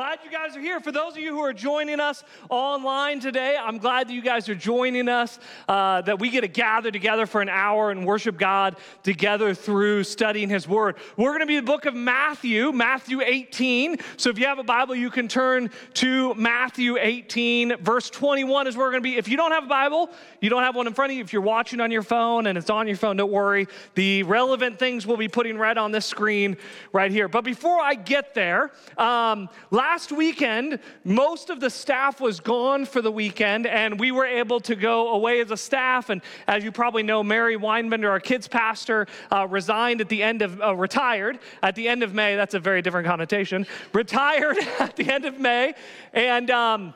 Glad you guys are here. For those of you who are joining us online today, I'm glad that you guys are joining us, uh, that we get to gather together for an hour and worship God together through studying His Word. We're going to be the book of Matthew, Matthew 18. So if you have a Bible, you can turn to Matthew 18. Verse 21 is where we're going to be. If you don't have a Bible, you don't have one in front of you, if you're watching on your phone and it's on your phone, don't worry. The relevant things we'll be putting right on this screen right here. But before I get there, um, Last weekend, most of the staff was gone for the weekend, and we were able to go away as a staff. And as you probably know, Mary Weinbender, our kids pastor, uh, resigned at the end of, uh, retired at the end of May. That's a very different connotation. Retired at the end of May. And, um,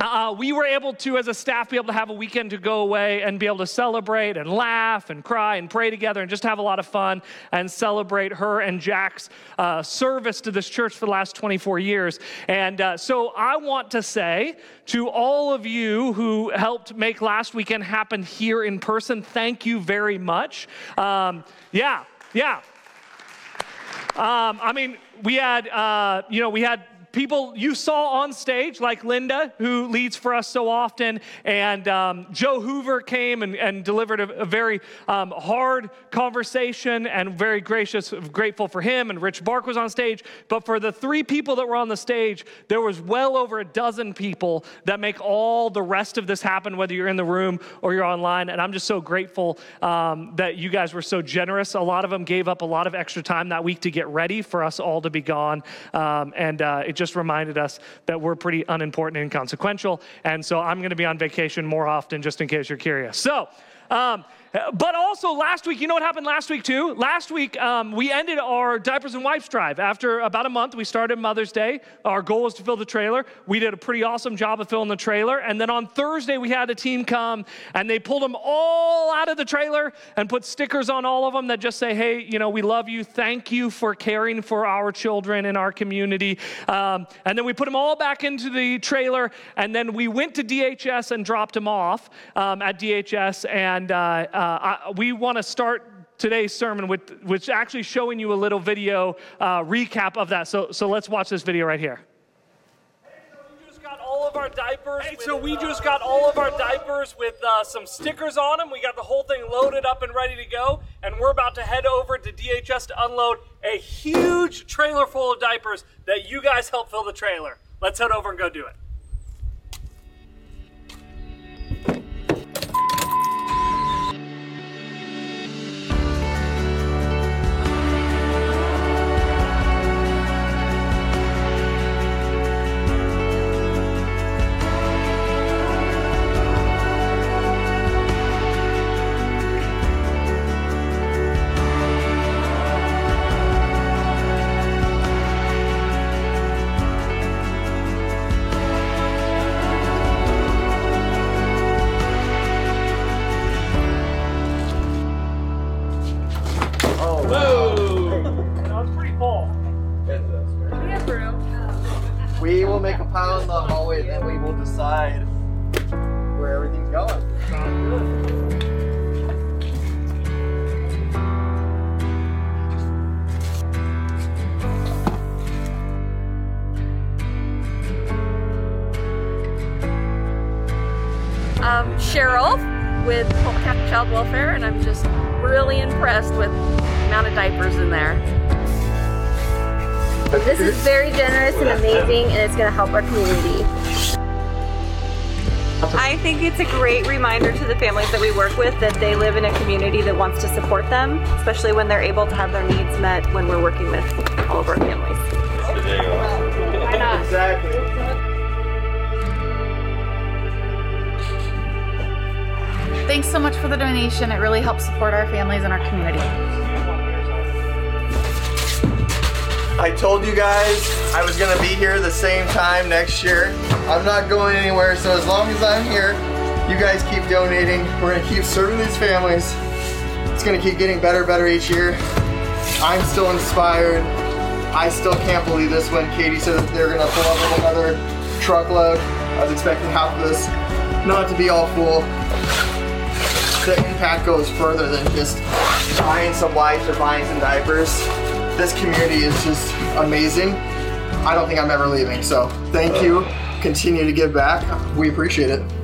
uh, we were able to, as a staff, be able to have a weekend to go away and be able to celebrate and laugh and cry and pray together and just have a lot of fun and celebrate her and Jack's uh, service to this church for the last 24 years. And uh, so I want to say to all of you who helped make last weekend happen here in person, thank you very much. Um, yeah, yeah. Um, I mean, we had, uh, you know, we had people you saw on stage, like Linda, who leads for us so often, and um, Joe Hoover came and, and delivered a, a very um, hard conversation and very gracious, grateful for him. And Rich Bark was on stage. But for the three people that were on the stage, there was well over a dozen people that make all the rest of this happen, whether you're in the room or you're online. And I'm just so grateful um, that you guys were so generous. A lot of them gave up a lot of extra time that week to get ready for us all to be gone. Um, and uh, it just reminded us that we're pretty unimportant and inconsequential. And so I'm going to be on vacation more often, just in case you're curious. So, um, but also last week, you know what happened last week too? Last week, um, we ended our diapers and wipes drive. After about a month, we started Mother's Day. Our goal was to fill the trailer. We did a pretty awesome job of filling the trailer. And then on Thursday, we had a team come and they pulled them all out of the trailer and put stickers on all of them that just say, hey, you know, we love you. Thank you for caring for our children in our community. Um, and then we put them all back into the trailer. And then we went to DHS and dropped them off um, at DHS. And uh, I, we want to start today's sermon with, with actually showing you a little video uh, recap of that. So, so let's watch this video right here. all of our diapers. Hey, with, so we just got all of our diapers with uh, some stickers on them. We got the whole thing loaded up and ready to go, and we're about to head over to DHS to unload a huge trailer full of diapers that you guys helped fill the trailer. Let's head over and go do it. With that they live in a community that wants to support them, especially when they're able to have their needs met when we're working with all of our families. Why not? Exactly. Thanks so much for the donation. It really helps support our families and our community. I told you guys I was gonna be here the same time next year. I'm not going anywhere, so as long as I'm here, you guys keep donating. We're gonna keep serving these families. It's gonna keep getting better, better each year. I'm still inspired. I still can't believe this when Katie said that they're gonna pull up with another truckload. I was expecting half of this not to be all full. The impact goes further than just buying some wipes or buying some diapers This community is just amazing. I don't think I'm ever leaving. So thank you. Continue to give back. We appreciate it.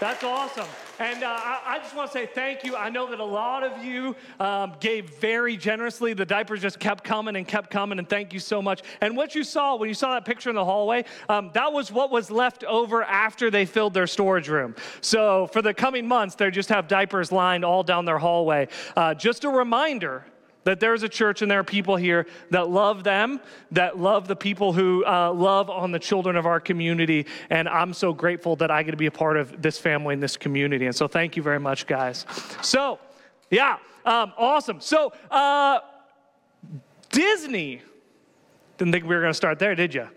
That's awesome. And uh, I, I just want to say thank you. I know that a lot of you um, gave very generously. The diapers just kept coming and kept coming, and thank you so much. And what you saw when you saw that picture in the hallway, um, that was what was left over after they filled their storage room. So for the coming months, they just have diapers lined all down their hallway. Uh, just a reminder that there's a church and there are people here that love them, that love the people who uh, love on the children of our community. And I'm so grateful that I get to be a part of this family and this community. And so thank you very much, guys. So, yeah, um, awesome. So, uh, Disney. Didn't think we were going to start there, did you?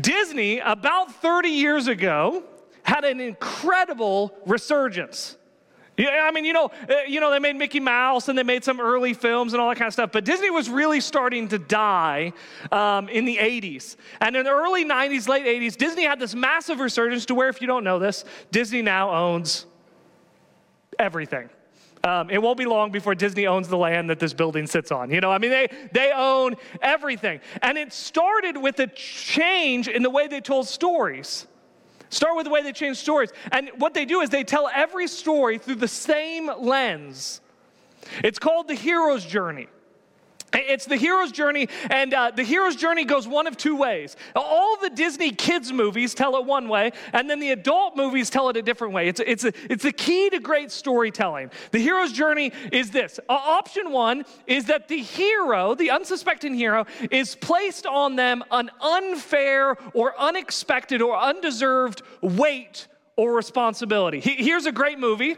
Disney, about 30 years ago, had an incredible resurgence. Yeah, I mean, you know, uh, you know, they made Mickey Mouse and they made some early films and all that kind of stuff. But Disney was really starting to die um, in the 80s. And in the early 90s, late 80s, Disney had this massive resurgence to where, if you don't know this, Disney now owns everything. Um, it won't be long before Disney owns the land that this building sits on. You know, I mean, they, they own everything. And it started with a change in the way they told stories. Start with the way they change stories. And what they do is they tell every story through the same lens. It's called the hero's journey. It's the hero's journey, and uh, the hero's journey goes one of two ways. All the Disney kids movies tell it one way, and then the adult movies tell it a different way. It's, it's, a, it's the key to great storytelling. The hero's journey is this uh, option one is that the hero, the unsuspecting hero, is placed on them an unfair or unexpected or undeserved weight or responsibility. He, here's a great movie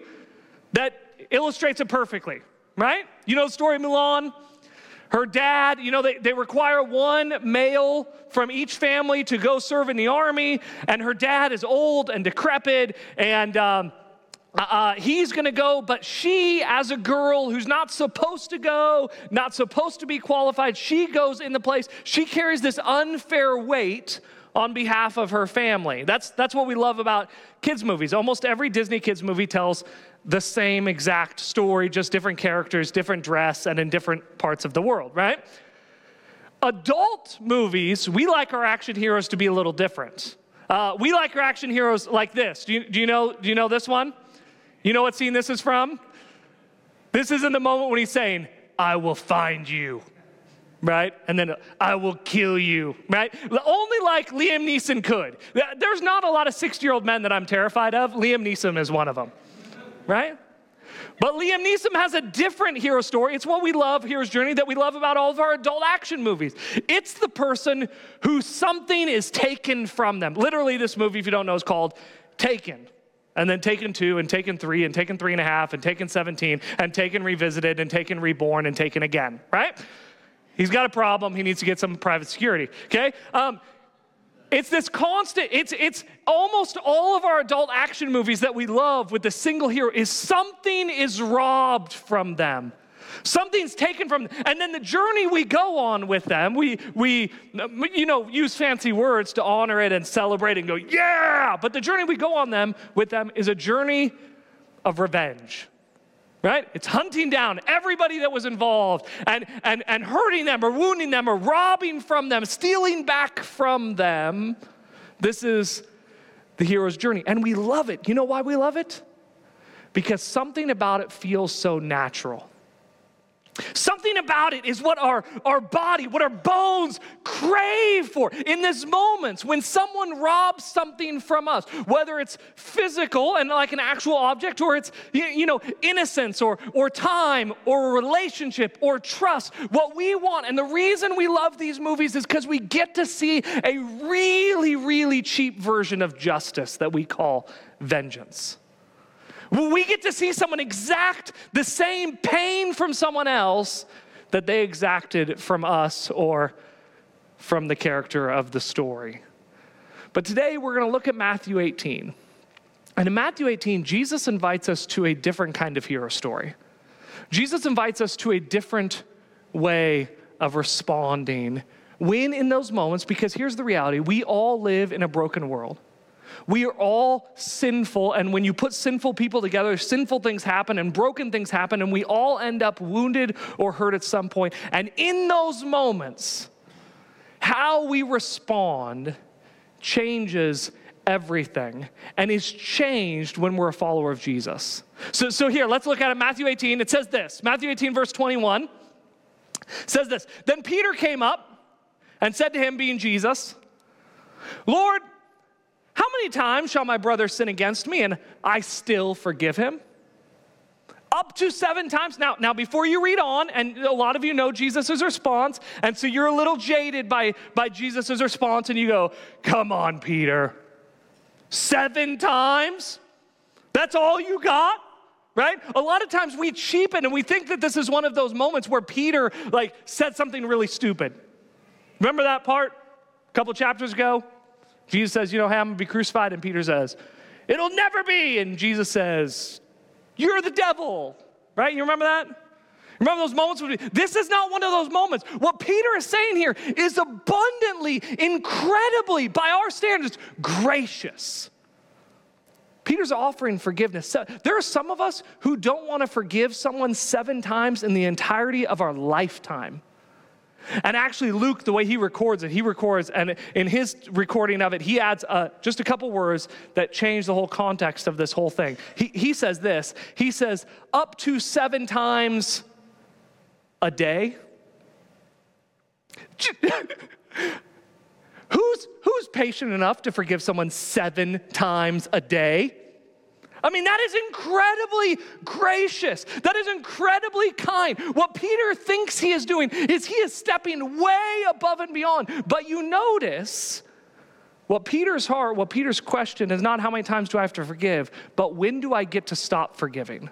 that illustrates it perfectly, right? You know the story of Mulan? Her dad, you know, they, they require one male from each family to go serve in the army, and her dad is old and decrepit, and um, uh, uh he's gonna go, but she, as a girl who's not supposed to go, not supposed to be qualified, she goes in the place. She carries this unfair weight on behalf of her family. That's, that's what we love about kids' movies. Almost every Disney kids' movie tells the same exact story, just different characters, different dress, and in different parts of the world, right? Adult movies, we like our action heroes to be a little different. Uh, we like our action heroes like this. Do you, do you, know, do you know this one? You know what scene this is from? This is in the moment when he's saying, I will find you right? And then I will kill you, right? Only like Liam Neeson could. There's not a lot of 60 year old men that I'm terrified of. Liam Neeson is one of them, right? But Liam Neeson has a different hero story. It's what we love, Hero's Journey, that we love about all of our adult action movies. It's the person who something is taken from them. Literally, this movie, if you don't know, is called Taken and then taken two and taken three and taken three and a half and taken 17 and taken revisited and taken reborn and taken again, right? He's got a problem. He needs to get some private security. Okay? Um, it's this constant, it's, it's almost all of our adult action movies that we love with the single hero is something is robbed from them. Something's taken from. And then the journey we go on with them, we, we, you know, use fancy words to honor it and celebrate and go, yeah! But the journey we go on them with them is a journey of revenge right? It's hunting down everybody that was involved and, and, and hurting them or wounding them or robbing from them, stealing back from them. This is the hero's journey. And we love it. You know why we love it? Because something about it feels so natural. Something about it is what our, our body, what our bones crave for in this moment when someone robs something from us, whether it's physical and like an actual object, or it's you know innocence or or time or relationship or trust. What we want, and the reason we love these movies is because we get to see a really, really cheap version of justice that we call vengeance. We get to see someone exact the same pain from someone else that they exacted from us or from the character of the story. But today we're going to look at Matthew 18. And in Matthew 18, Jesus invites us to a different kind of hero story. Jesus invites us to a different way of responding when in those moments, because here's the reality we all live in a broken world. We are all sinful, and when you put sinful people together, sinful things happen and broken things happen, and we all end up wounded or hurt at some point. And in those moments, how we respond changes everything and is changed when we're a follower of Jesus. So, so here, let's look at it. Matthew 18, it says this Matthew 18, verse 21 says this Then Peter came up and said to him, being Jesus, Lord, how many times shall my brother sin against me and I still forgive him? Up to seven times. Now, now before you read on, and a lot of you know Jesus' response, and so you're a little jaded by, by Jesus' response, and you go, Come on, Peter. Seven times? That's all you got? Right? A lot of times we cheapen and we think that this is one of those moments where Peter like said something really stupid. Remember that part a couple chapters ago? Jesus says, You know, hey, I'm gonna be crucified, and Peter says, It'll never be. And Jesus says, You're the devil. Right? You remember that? Remember those moments? This is not one of those moments. What Peter is saying here is abundantly, incredibly, by our standards, gracious. Peter's offering forgiveness. There are some of us who don't want to forgive someone seven times in the entirety of our lifetime. And actually, Luke, the way he records it, he records, and in his recording of it, he adds uh, just a couple words that change the whole context of this whole thing. He, he says this He says, up to seven times a day? who's, who's patient enough to forgive someone seven times a day? I mean, that is incredibly gracious. That is incredibly kind. What Peter thinks he is doing is he is stepping way above and beyond. But you notice what Peter's heart, what Peter's question is not how many times do I have to forgive, but when do I get to stop forgiving?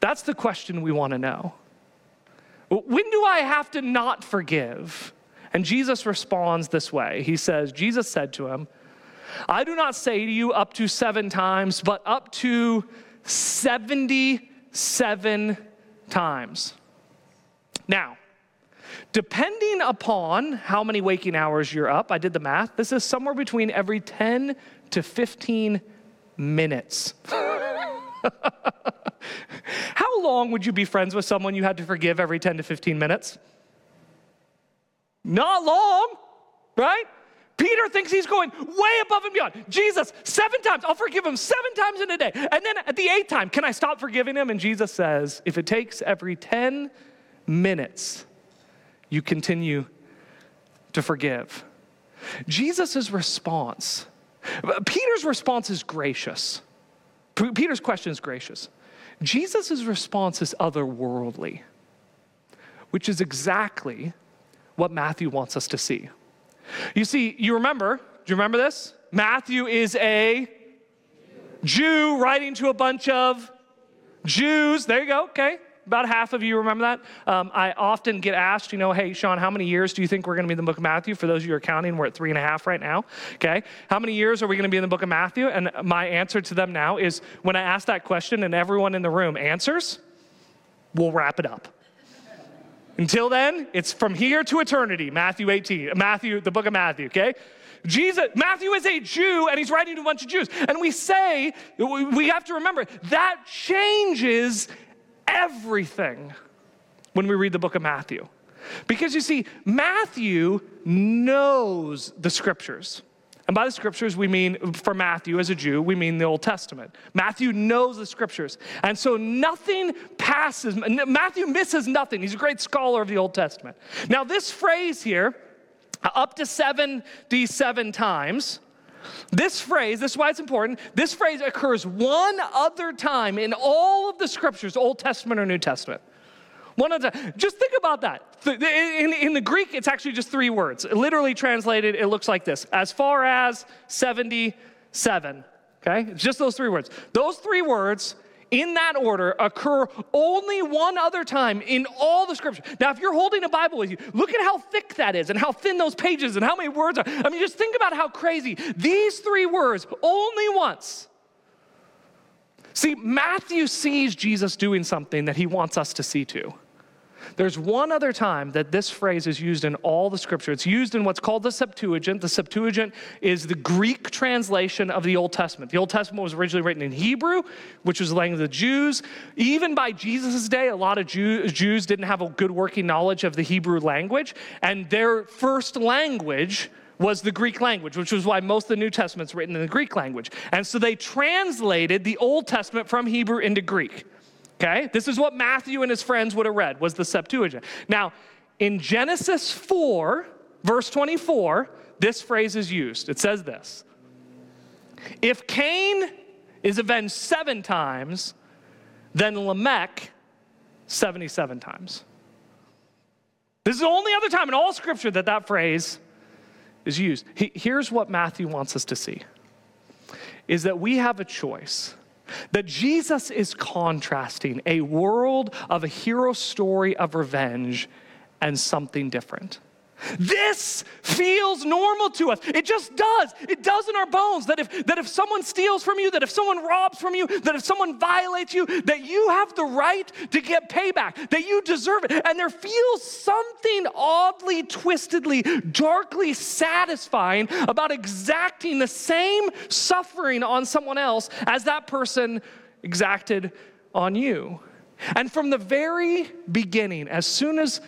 That's the question we want to know. When do I have to not forgive? And Jesus responds this way He says, Jesus said to him, I do not say to you up to seven times, but up to 77 times. Now, depending upon how many waking hours you're up, I did the math, this is somewhere between every 10 to 15 minutes. How long would you be friends with someone you had to forgive every 10 to 15 minutes? Not long, right? Peter thinks he's going way above and beyond. Jesus, seven times, I'll forgive him seven times in a day. And then at the eighth time, can I stop forgiving him? And Jesus says, if it takes every 10 minutes, you continue to forgive. Jesus' response, Peter's response is gracious. Peter's question is gracious. Jesus' response is otherworldly, which is exactly what Matthew wants us to see. You see, you remember, do you remember this? Matthew is a Jew writing to a bunch of Jews. There you go, okay. About half of you remember that. Um, I often get asked, you know, hey, Sean, how many years do you think we're going to be in the book of Matthew? For those of you who are counting, we're at three and a half right now. Okay. How many years are we going to be in the book of Matthew? And my answer to them now is when I ask that question and everyone in the room answers, we'll wrap it up. Until then, it's from here to eternity, Matthew 18, Matthew, the book of Matthew, okay? Jesus, Matthew is a Jew and he's writing to a bunch of Jews. And we say, we have to remember, that changes everything when we read the book of Matthew. Because you see, Matthew knows the scriptures. And by the scriptures, we mean, for Matthew as a Jew, we mean the Old Testament. Matthew knows the scriptures. And so nothing passes, Matthew misses nothing. He's a great scholar of the Old Testament. Now, this phrase here, up to 77 times, this phrase, this is why it's important, this phrase occurs one other time in all of the scriptures, Old Testament or New Testament. One other time. Just think about that. In, in the Greek, it's actually just three words. Literally translated, it looks like this as far as 77. Okay? It's just those three words. Those three words in that order occur only one other time in all the scripture. Now, if you're holding a Bible with you, look at how thick that is and how thin those pages and how many words are. I mean, just think about how crazy. These three words, only once. See, Matthew sees Jesus doing something that he wants us to see too. There's one other time that this phrase is used in all the scripture. It's used in what's called the Septuagint. The Septuagint is the Greek translation of the Old Testament. The Old Testament was originally written in Hebrew, which was the language of the Jews. Even by Jesus' day, a lot of Jew, Jews didn't have a good working knowledge of the Hebrew language, and their first language was the Greek language, which was why most of the New Testament's written in the Greek language. And so they translated the Old Testament from Hebrew into Greek. Okay? This is what Matthew and his friends would have read was the Septuagint. Now, in Genesis 4, verse 24, this phrase is used. It says this. If Cain is avenged 7 times, then Lamech 77 times. This is the only other time in all scripture that that phrase is used. He, here's what Matthew wants us to see is that we have a choice that Jesus is contrasting a world of a hero story of revenge and something different. This feels normal to us. It just does. It does in our bones that if, that if someone steals from you, that if someone robs from you, that if someone violates you, that you have the right to get payback, that you deserve it. And there feels something oddly, twistedly, darkly satisfying about exacting the same suffering on someone else as that person exacted on you. And from the very beginning, as soon as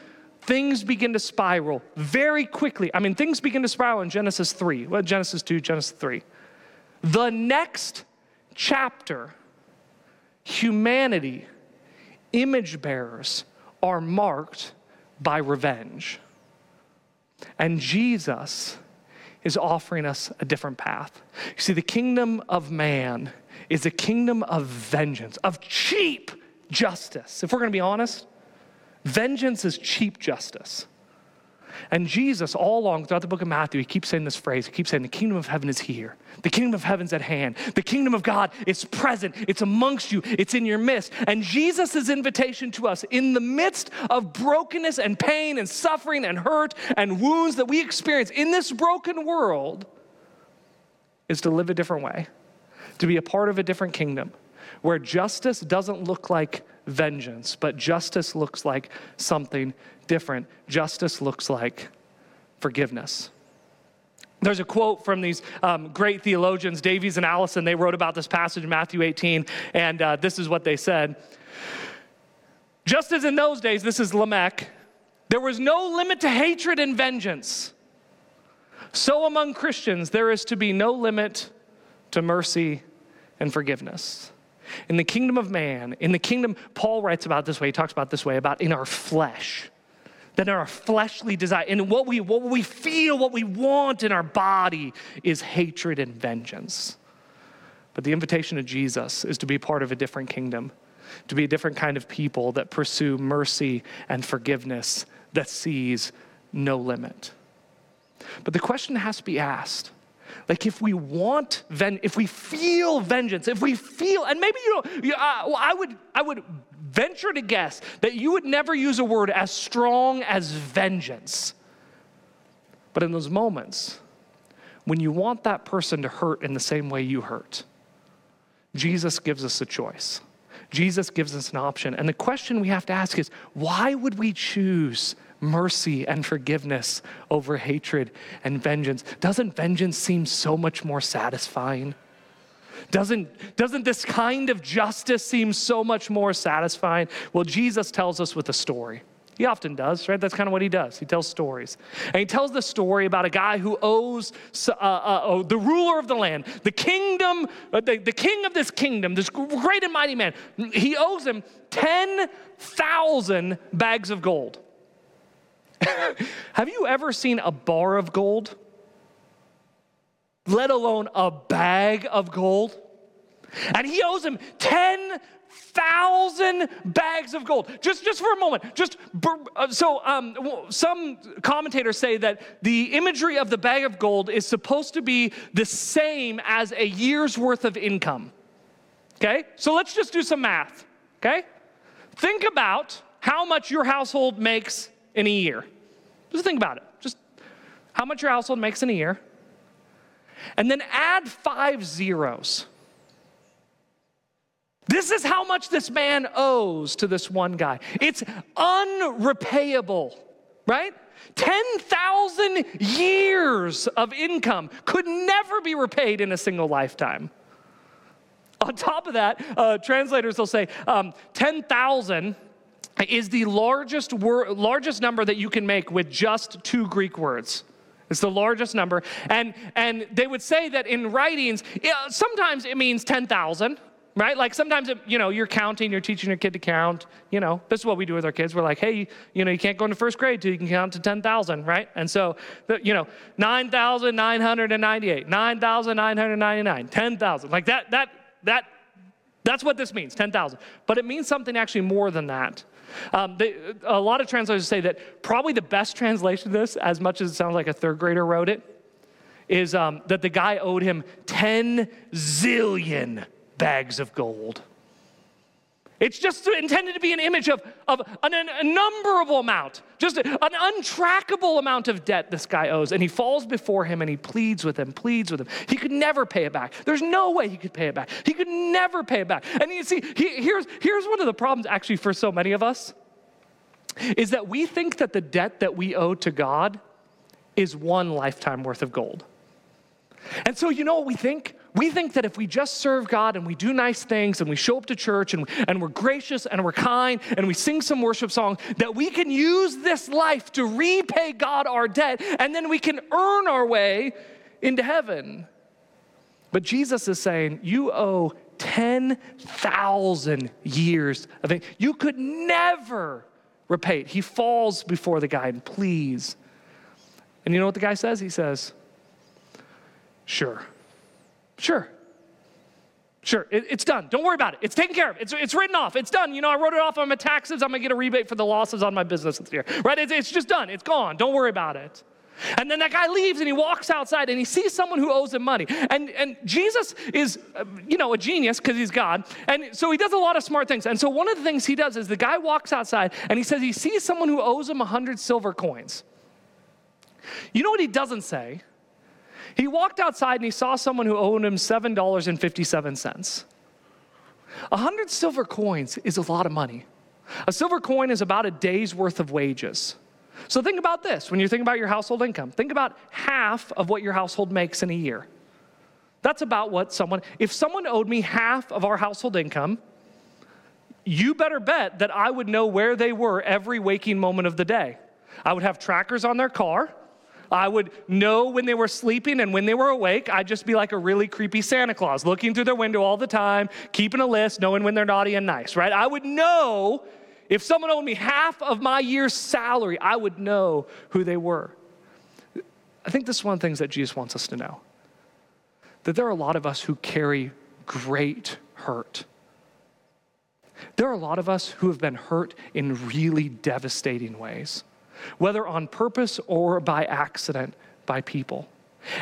things begin to spiral very quickly. I mean, things begin to spiral in Genesis 3, well, Genesis 2, Genesis 3. The next chapter, humanity, image bearers, are marked by revenge. And Jesus is offering us a different path. You see, the kingdom of man is a kingdom of vengeance, of cheap justice. If we're going to be honest, Vengeance is cheap justice. And Jesus, all along throughout the book of Matthew, he keeps saying this phrase. He keeps saying, The kingdom of heaven is here. The kingdom of heaven's at hand. The kingdom of God is present. It's amongst you. It's in your midst. And Jesus' invitation to us in the midst of brokenness and pain and suffering and hurt and wounds that we experience in this broken world is to live a different way, to be a part of a different kingdom where justice doesn't look like vengeance, but justice looks like something different. Justice looks like forgiveness. There's a quote from these um, great theologians, Davies and Allison. They wrote about this passage in Matthew 18, and uh, this is what they said. Just as in those days, this is Lamech, there was no limit to hatred and vengeance. So among Christians, there is to be no limit to mercy and forgiveness. In the kingdom of man, in the kingdom, Paul writes about this way, he talks about this way, about in our flesh. That in our fleshly desire, and what we what we feel, what we want in our body is hatred and vengeance. But the invitation of Jesus is to be part of a different kingdom, to be a different kind of people that pursue mercy and forgiveness that sees no limit. But the question has to be asked like if we want, ven- if we feel vengeance, if we feel, and maybe you know, you, uh, I would, I would venture to guess that you would never use a word as strong as vengeance. But in those moments, when you want that person to hurt in the same way you hurt, Jesus gives us a choice. Jesus gives us an option. And the question we have to ask is why would we choose mercy and forgiveness over hatred and vengeance. Doesn't vengeance seem so much more satisfying? Doesn't, doesn't this kind of justice seem so much more satisfying? Well, Jesus tells us with a story. He often does, right? That's kind of what he does. He tells stories. And he tells the story about a guy who owes uh, uh, oh, the ruler of the land, the kingdom, uh, the, the king of this kingdom, this great and mighty man. He owes him 10,000 bags of gold. Have you ever seen a bar of gold? Let alone a bag of gold? And he owes him 10,000 bags of gold. Just, just for a moment. Just uh, so um, some commentators say that the imagery of the bag of gold is supposed to be the same as a year's worth of income. Okay, Okay? So let's just do some math. Okay? Think about how much your household makes in a year. Just think about it. Just how much your household makes in a year. And then add five zeros. This is how much this man owes to this one guy. It's unrepayable, right? 10,000 years of income could never be repaid in a single lifetime. On top of that, uh, translators will say um, 10,000 is the largest, wor- largest number that you can make with just two Greek words. It's the largest number. And, and they would say that in writings, yeah, sometimes it means 10,000, right? Like sometimes, it, you know, you're counting, you're teaching your kid to count. You know, this is what we do with our kids. We're like, hey, you know, you can't go into first grade till you can count to 10,000, right? And so, you know, 9,998, 9,999, 10,000. Like that, that, that, that's what this means, 10,000. But it means something actually more than that. Um, they, a lot of translators say that probably the best translation of this, as much as it sounds like a third grader wrote it, is um, that the guy owed him 10 zillion bags of gold. It's just intended to be an image of, of an unnumberable amount, just an untrackable amount of debt this guy owes. And he falls before him and he pleads with him, pleads with him. He could never pay it back. There's no way he could pay it back. He could never pay it back. And you see, he, here's, here's one of the problems actually for so many of us is that we think that the debt that we owe to God is one lifetime worth of gold. And so, you know what we think? We think that if we just serve God and we do nice things and we show up to church and, and we're gracious and we're kind and we sing some worship songs, that we can use this life to repay God our debt and then we can earn our way into heaven. But Jesus is saying, You owe 10,000 years of it. You could never repay it. He falls before the guy and please. And you know what the guy says? He says, Sure. Sure. Sure, it, it's done. Don't worry about it. It's taken care of. It's, it's written off. It's done. You know, I wrote it off on my taxes. I'm going to get a rebate for the losses on my business this year. Right? It's, it's just done. It's gone. Don't worry about it. And then that guy leaves and he walks outside and he sees someone who owes him money. And, and Jesus is, uh, you know, a genius because he's God. And so he does a lot of smart things. And so one of the things he does is the guy walks outside and he says he sees someone who owes him 100 silver coins. You know what he doesn't say? He walked outside and he saw someone who owed him $7.57. A hundred silver coins is a lot of money. A silver coin is about a day's worth of wages. So think about this when you think about your household income. Think about half of what your household makes in a year. That's about what someone, if someone owed me half of our household income, you better bet that I would know where they were every waking moment of the day. I would have trackers on their car. I would know when they were sleeping and when they were awake. I'd just be like a really creepy Santa Claus, looking through their window all the time, keeping a list, knowing when they're naughty and nice, right? I would know if someone owed me half of my year's salary, I would know who they were. I think this is one of the things that Jesus wants us to know that there are a lot of us who carry great hurt. There are a lot of us who have been hurt in really devastating ways whether on purpose or by accident, by people.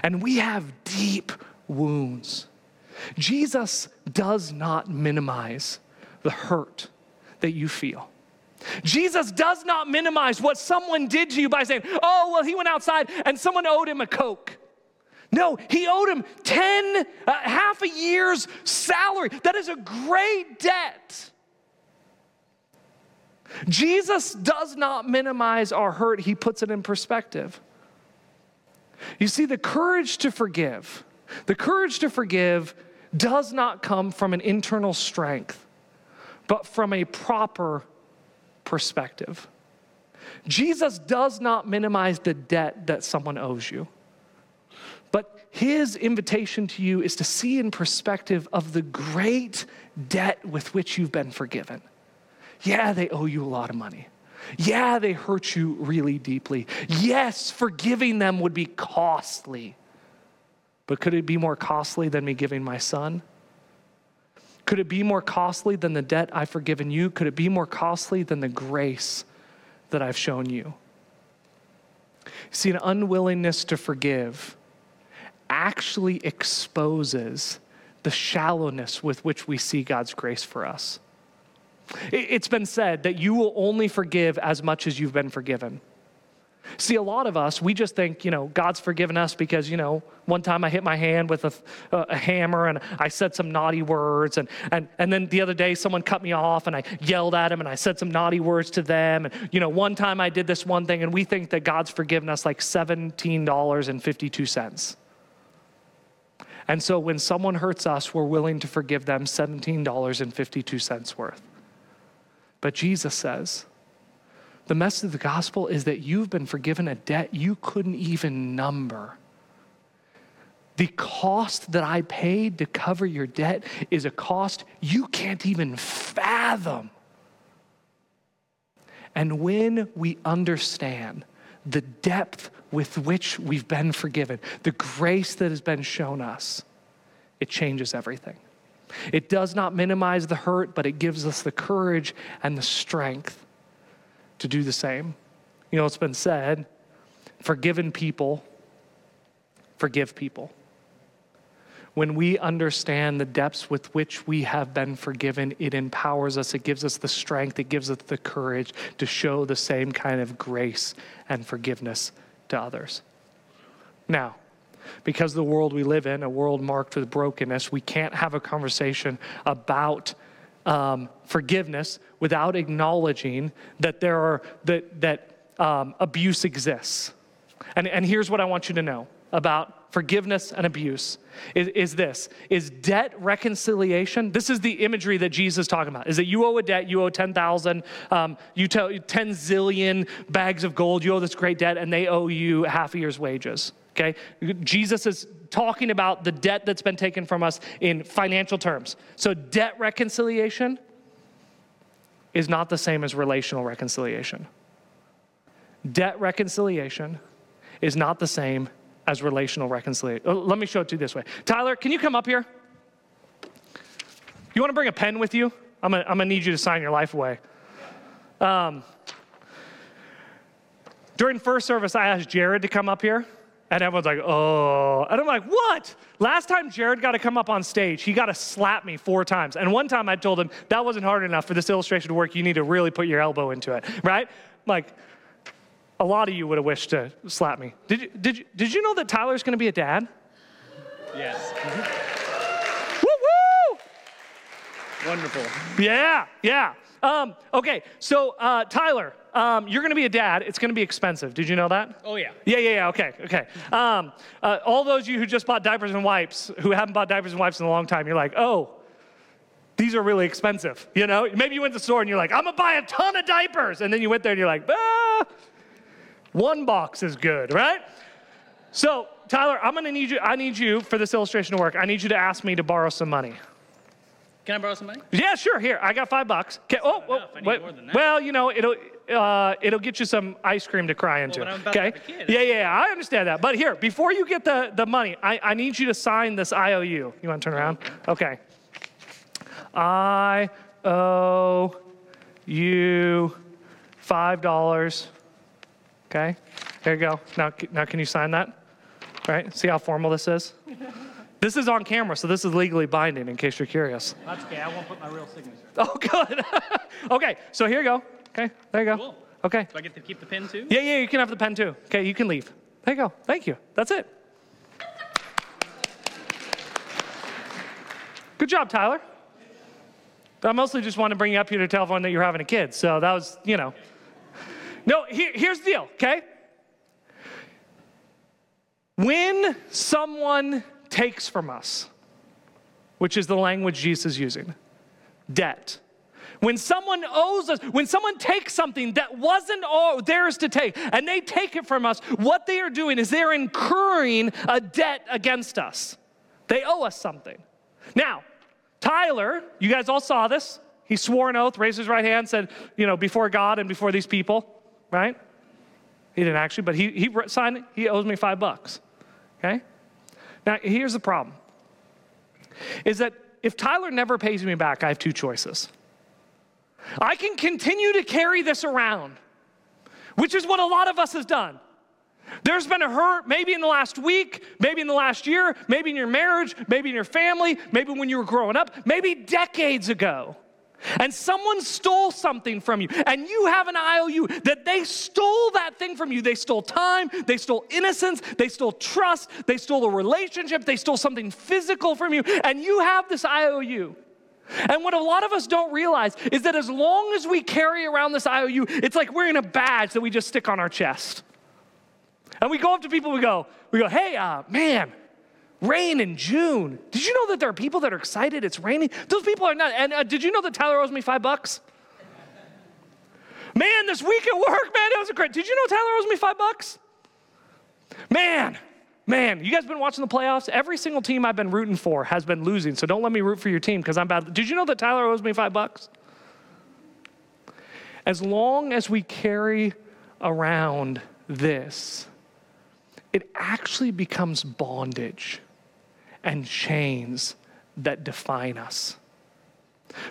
And we have deep wounds. Jesus does not minimize the hurt that you feel. Jesus does not minimize what someone did to you by saying, oh, well, he went outside and someone owed him a Coke. No, he owed him 10, uh, half a year's salary. That is a great debt. Jesus does not minimize our hurt, he puts it in perspective. You see, the courage to forgive, the courage to forgive does not come from an internal strength, but from a proper perspective. Jesus does not minimize the debt that someone owes you. But his invitation to you is to see in perspective of the great debt with which you've been forgiven. Yeah, they owe you a lot of money. Yeah, they hurt you really deeply. Yes, forgiving them would be costly. But could it be more costly than me giving my son? Could it be more costly than the debt I've forgiven you? Could it be more costly than the grace that I've shown you? See, an unwillingness to forgive actually exposes the shallowness with which we see God's grace for us. It's been said that you will only forgive as much as you've been forgiven. See, a lot of us, we just think, you know, God's forgiven us because, you know, one time I hit my hand with a, a, hammer and I said some naughty words. And, and, and then the other day, someone cut me off and I yelled at him and I said some naughty words to them. And, you know, one time I did this one thing and we think that God's forgiven us like $17.52. And so when someone hurts us, we're willing to forgive them $17.52 worth. But Jesus says, the message of the gospel is that you've been forgiven a debt you couldn't even number. The cost that I paid to cover your debt is a cost you can't even fathom. And when we understand the depth with which we've been forgiven, the grace that has been shown us, it changes everything. It does not minimize the hurt, but it gives us the courage and the strength to do the same. You know, it's been said forgiven people forgive people. When we understand the depths with which we have been forgiven, it empowers us, it gives us the strength, it gives us the courage to show the same kind of grace and forgiveness to others. Now, because the world we live in, a world marked with brokenness, we can't have a conversation about um, forgiveness without acknowledging that there are that that um, abuse exists. And, and here's what I want you to know about forgiveness and abuse is, is, this is debt reconciliation this is the imagery that jesus is talking about is that you owe a debt you owe 10000 um, you tell 10 zillion bags of gold you owe this great debt and they owe you half a year's wages okay? Jesus is talking about the debt that's been taken from us in financial terms. So, debt reconciliation is not the same as relational reconciliation. Debt reconciliation is not the same as relational reconciliation. Oh, let me show it to you this way. Tyler, can you come up here? You want to bring a pen with you? I'm going to need you to sign your life away. Um, during first service, I asked Jared to come up here. And everyone's like, oh. And I'm like, what? Last time Jared got to come up on stage, he got to slap me four times. And one time I told him, that wasn't hard enough for this illustration to work. You need to really put your elbow into it, right? Like, a lot of you would have wished to slap me. Did you, did you, did you know that Tyler's going to be a dad? Yes. Mm-hmm. Woo woo! Wonderful. Yeah, yeah. Um, okay, so uh, Tyler, um, you're going to be a dad. It's going to be expensive. Did you know that? Oh, yeah. Yeah, yeah, yeah. Okay, okay. Um, uh, all those of you who just bought diapers and wipes, who haven't bought diapers and wipes in a long time, you're like, oh, these are really expensive. You know, maybe you went to the store and you're like, I'm gonna buy a ton of diapers, and then you went there and you're like, ah, one box is good, right? So, Tyler, I'm gonna need you. I need you for this illustration to work. I need you to ask me to borrow some money. Can I borrow some money? Yeah, sure. Here, I got five bucks. Okay. Oh, oh wait, well, you know, it'll uh, it'll get you some ice cream to cry into. Well, okay. Yeah, yeah, yeah. I understand that. But here, before you get the the money, I, I need you to sign this IOU. You want to turn around? Okay. I owe you five dollars. Okay. There you go. Now, now, can you sign that? Right. See how formal this is. This is on camera, so this is legally binding in case you're curious. That's okay. I won't put my real signature. Oh, good. okay, so here you go. Okay, there you go. Cool. Okay. Do I get to keep the pen too? Yeah, yeah, you can have the pen too. Okay, you can leave. There you go. Thank you. That's it. Good job, Tyler. I mostly just wanted to bring you up here to tell everyone that you're having a kid. So that was, you know. No, here, here's the deal, okay? When someone takes from us, which is the language Jesus is using debt. When someone owes us, when someone takes something that wasn't all theirs to take, and they take it from us, what they are doing is they're incurring a debt against us. They owe us something. Now, Tyler, you guys all saw this. He swore an oath, raised his right hand, said, you know, before God and before these people, right? He didn't actually, but he, he signed it. He owes me five bucks. Okay? Now, here's the problem is that if Tyler never pays me back, I have two choices. I can continue to carry this around, which is what a lot of us has done. There's been a hurt maybe in the last week, maybe in the last year, maybe in your marriage, maybe in your family, maybe when you were growing up, maybe decades ago. And someone stole something from you, and you have an IOU that they stole that thing from you. They stole time, they stole innocence, they stole trust, they stole a relationship, they stole something physical from you, and you have this IOU. And what a lot of us don't realize is that as long as we carry around this IOU, it's like wearing a badge that we just stick on our chest. And we go up to people, we go, we go, hey, uh, man, rain in June. Did you know that there are people that are excited it's raining? Those people are not. And uh, did you know that Tyler owes me five bucks? Man, this week at work, man, it was a great. Did you know Tyler owes me five bucks? Man, man, you guys been watching the playoffs? Every single team I've been rooting for has been losing, so don't let me root for your team because I'm bad. Did you know that Tyler owes me five bucks? As long as we carry around this, it actually becomes bondage and chains that define us.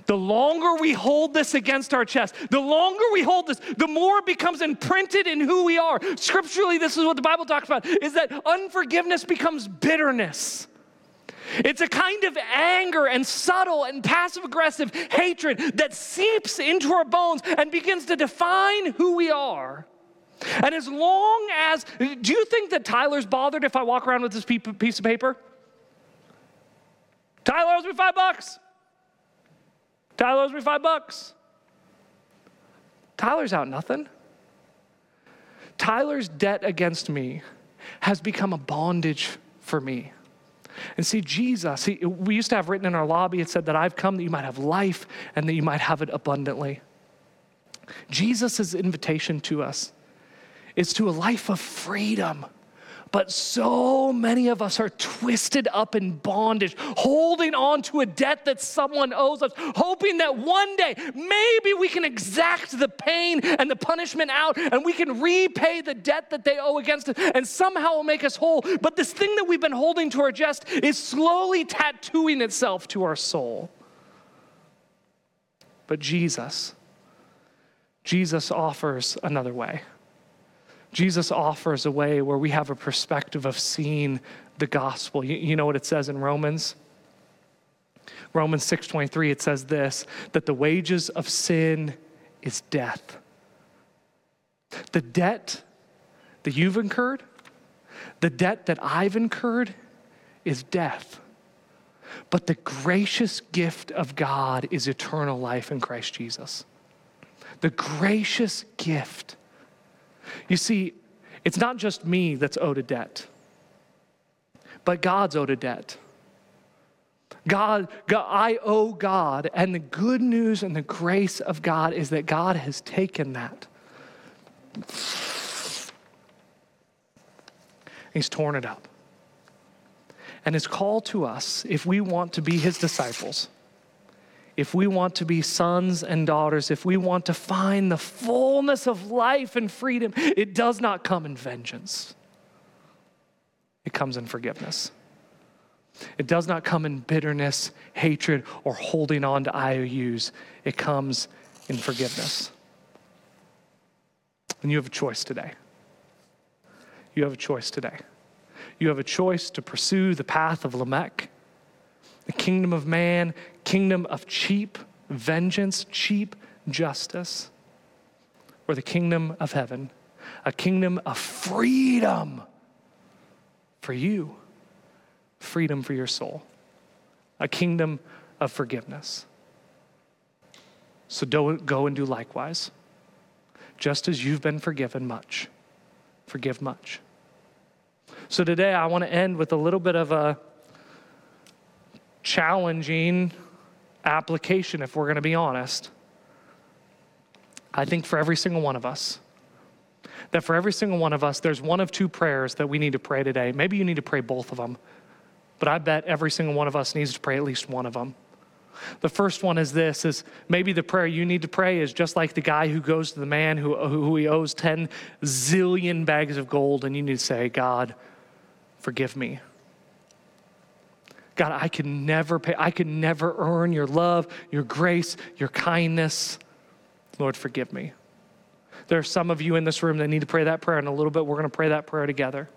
The longer we hold this against our chest, the longer we hold this, the more it becomes imprinted in who we are. Scripturally, this is what the Bible talks about is that unforgiveness becomes bitterness. It's a kind of anger and subtle and passive aggressive hatred that seeps into our bones and begins to define who we are. And as long as, do you think that Tyler's bothered if I walk around with this piece of paper? Tyler owes me five bucks. Tyler owes me five bucks. Tyler's out nothing. Tyler's debt against me has become a bondage for me. And see, Jesus, he, we used to have written in our lobby, it said that I've come that you might have life and that you might have it abundantly. Jesus' invitation to us is to a life of freedom. But so many of us are twisted up in bondage, holding on to a debt that someone owes us, hoping that one day maybe we can exact the pain and the punishment out and we can repay the debt that they owe against us and somehow make us whole. But this thing that we've been holding to our chest is slowly tattooing itself to our soul. But Jesus, Jesus offers another way. Jesus offers a way where we have a perspective of seeing the gospel. You, you know what it says in Romans? Romans 6:23 it says this that the wages of sin is death. The debt that you've incurred, the debt that I've incurred is death. But the gracious gift of God is eternal life in Christ Jesus. The gracious gift you see, it's not just me that's owed a debt, but God's owed a debt. God, God, I owe God, and the good news and the grace of God is that God has taken that. He's torn it up. And his call to us, if we want to be his disciples, if we want to be sons and daughters, if we want to find the fullness of life and freedom, it does not come in vengeance. It comes in forgiveness. It does not come in bitterness, hatred, or holding on to IOUs. It comes in forgiveness. And you have a choice today. You have a choice today. You have a choice to pursue the path of Lamech the kingdom of man, kingdom of cheap vengeance, cheap justice, or the kingdom of heaven, a kingdom of freedom for you, freedom for your soul, a kingdom of forgiveness. So don't go and do likewise. Just as you've been forgiven much, forgive much. So today I want to end with a little bit of a challenging application, if we're going to be honest. I think for every single one of us, that for every single one of us, there's one of two prayers that we need to pray today. Maybe you need to pray both of them, but I bet every single one of us needs to pray at least one of them. The first one is this is maybe the prayer you need to pray is just like the guy who goes to the man who, who he owes 10 zillion bags of gold, and you need to say, God, forgive me. God, I can never pay, I can never earn your love, your grace, your kindness. Lord, forgive me. There are some of you in this room that need to pray that prayer. In a little bit, we're going to pray that prayer together.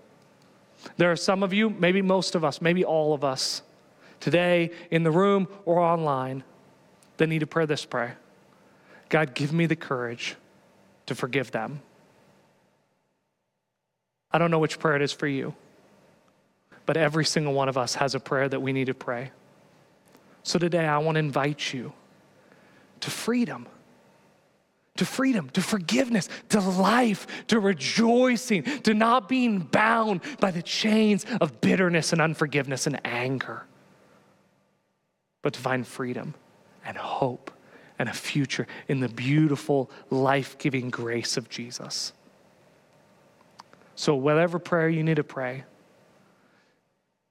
There are some of you, maybe most of us, maybe all of us, today in the room or online, that need to pray this prayer God, give me the courage to forgive them. I don't know which prayer it is for you, but every single one of us has a prayer that we need to pray. So today, I want to invite you to freedom to freedom, to forgiveness, to life, to rejoicing, to not being bound by the chains of bitterness and unforgiveness and anger, but to find freedom and hope and a future in the beautiful, life giving grace of Jesus. So, whatever prayer you need to pray,